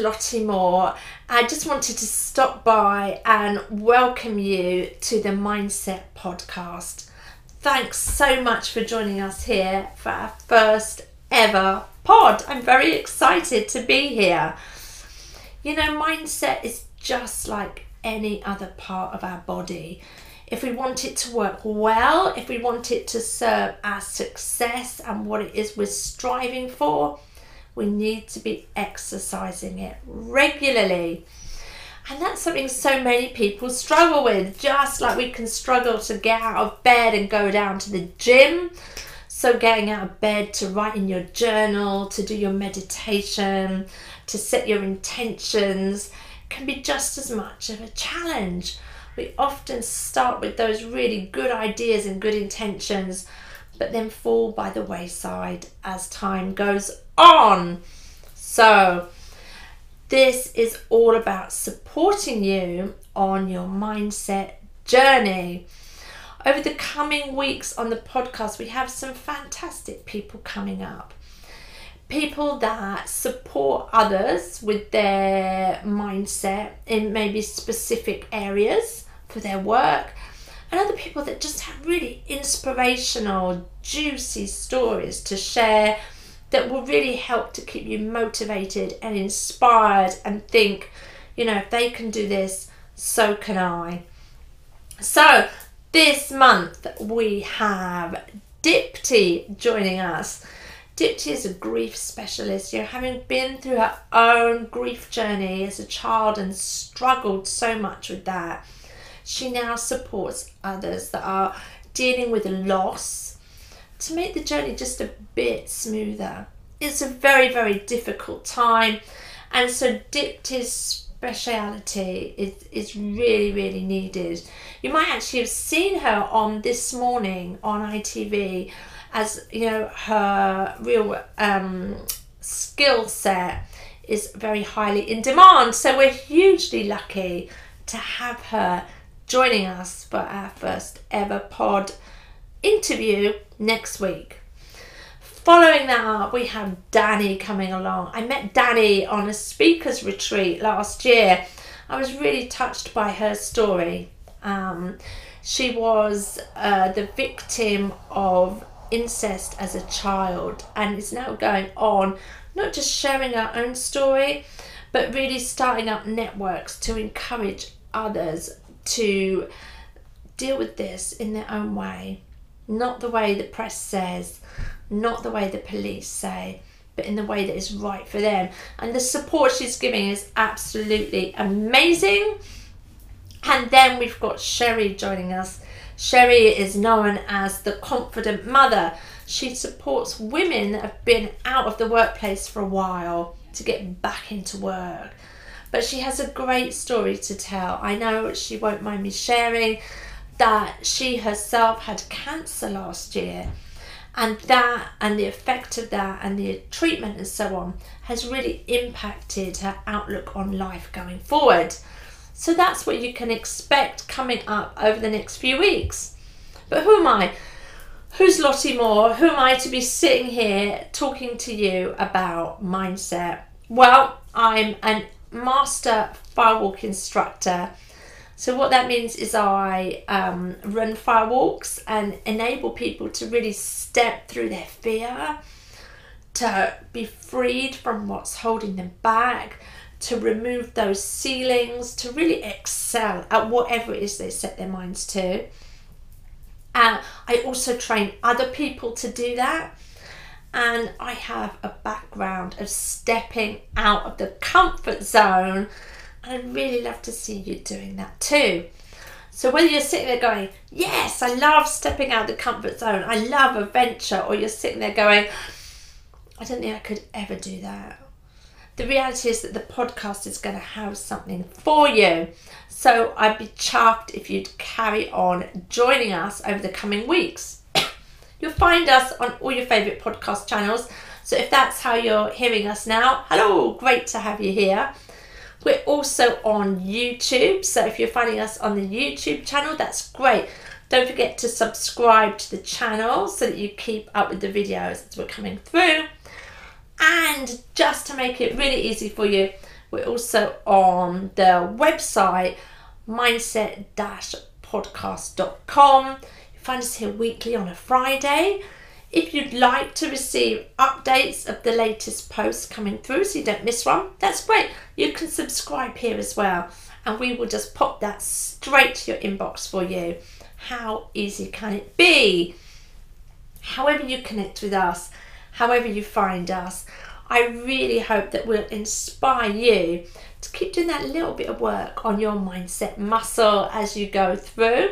Lottie Moore. I just wanted to stop by and welcome you to the Mindset Podcast. Thanks so much for joining us here for our first ever pod. I'm very excited to be here. You know, mindset is just like any other part of our body. If we want it to work well, if we want it to serve our success and what it is we're striving for, we need to be exercising it regularly. And that's something so many people struggle with, just like we can struggle to get out of bed and go down to the gym. So, getting out of bed to write in your journal, to do your meditation, to set your intentions can be just as much of a challenge. We often start with those really good ideas and good intentions, but then fall by the wayside as time goes on. So, this is all about supporting you on your mindset journey. Over the coming weeks on the podcast, we have some fantastic people coming up. People that support others with their mindset in maybe specific areas for their work, and other people that just have really inspirational, juicy stories to share that will really help to keep you motivated and inspired and think, you know, if they can do this, so can I. So, this month we have Dipti joining us. Dipti is a grief specialist, you know, having been through her own grief journey as a child and struggled so much with that. She now supports others that are dealing with loss to make the journey just a bit smoother. It's a very, very difficult time, and so Dipti's speciality is, is really, really needed. You might actually have seen her on This Morning on ITV as you know her real um, skill set is very highly in demand. So we're hugely lucky to have her joining us for our first ever pod interview next week. Following that up, we have Danny coming along. I met Danny on a speaker's retreat last year. I was really touched by her story. Um, she was uh, the victim of incest as a child and is now going on not just sharing her own story, but really starting up networks to encourage others to deal with this in their own way not the way the press says, not the way the police say, but in the way that is right for them. And the support she's giving is absolutely amazing. And then we've got Sherry joining us. Sherry is known as the confident mother. She supports women that have been out of the workplace for a while to get back into work. But she has a great story to tell. I know she won't mind me sharing that she herself had cancer last year and that and the effect of that and the treatment and so on has really impacted her outlook on life going forward. So that's what you can expect coming up over the next few weeks. But who am i? Who's lottie moore? Who am i to be sitting here talking to you about mindset? Well i'm a master firewalk instructor so what that means is I um, run fire walks and enable people to really step through their fear, to be freed from what's holding them back, to remove those ceilings, to really excel at whatever it is they set their minds to. And I also train other people to do that. And I have a background of stepping out of the comfort zone and I'd really love to see you doing that too. So whether you're sitting there going, yes, I love stepping out of the comfort zone, I love adventure, or you're sitting there going, I don't think I could ever do that. The reality is that the podcast is going to have something for you. So I'd be chuffed if you'd carry on joining us over the coming weeks. You'll find us on all your favourite podcast channels. So if that's how you're hearing us now, hello, great to have you here. We're also on YouTube, so if you're finding us on the YouTube channel, that's great. Don't forget to subscribe to the channel so that you keep up with the videos as we're coming through. And just to make it really easy for you, We're also on the website mindset podcast.com. You find us here weekly on a Friday. If you'd like to receive updates of the latest posts coming through so you don't miss one, that's great. You can subscribe here as well, and we will just pop that straight to your inbox for you. How easy can it be? However, you connect with us, however, you find us, I really hope that we'll inspire you to keep doing that little bit of work on your mindset muscle as you go through.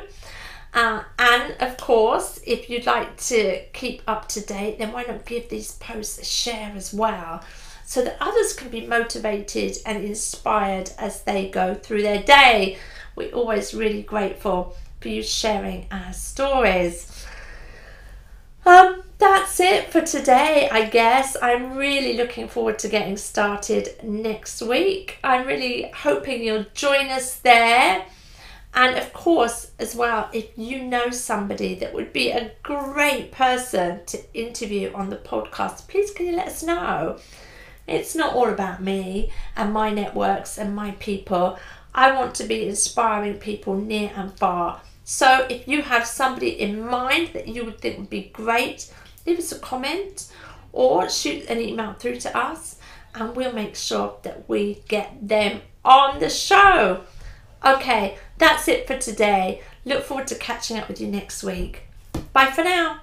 Uh, and of course, if you'd like to keep up to date, then why not give these posts a share as well so that others can be motivated and inspired as they go through their day. We're always really grateful for you sharing our stories. Um, that's it for today, I guess. I'm really looking forward to getting started next week. I'm really hoping you'll join us there. And of course, as well, if you know somebody that would be a great person to interview on the podcast, please can you let us know? It's not all about me and my networks and my people. I want to be inspiring people near and far. So if you have somebody in mind that you would think would be great, leave us a comment or shoot an email through to us and we'll make sure that we get them on the show. Okay, that's it for today. Look forward to catching up with you next week. Bye for now.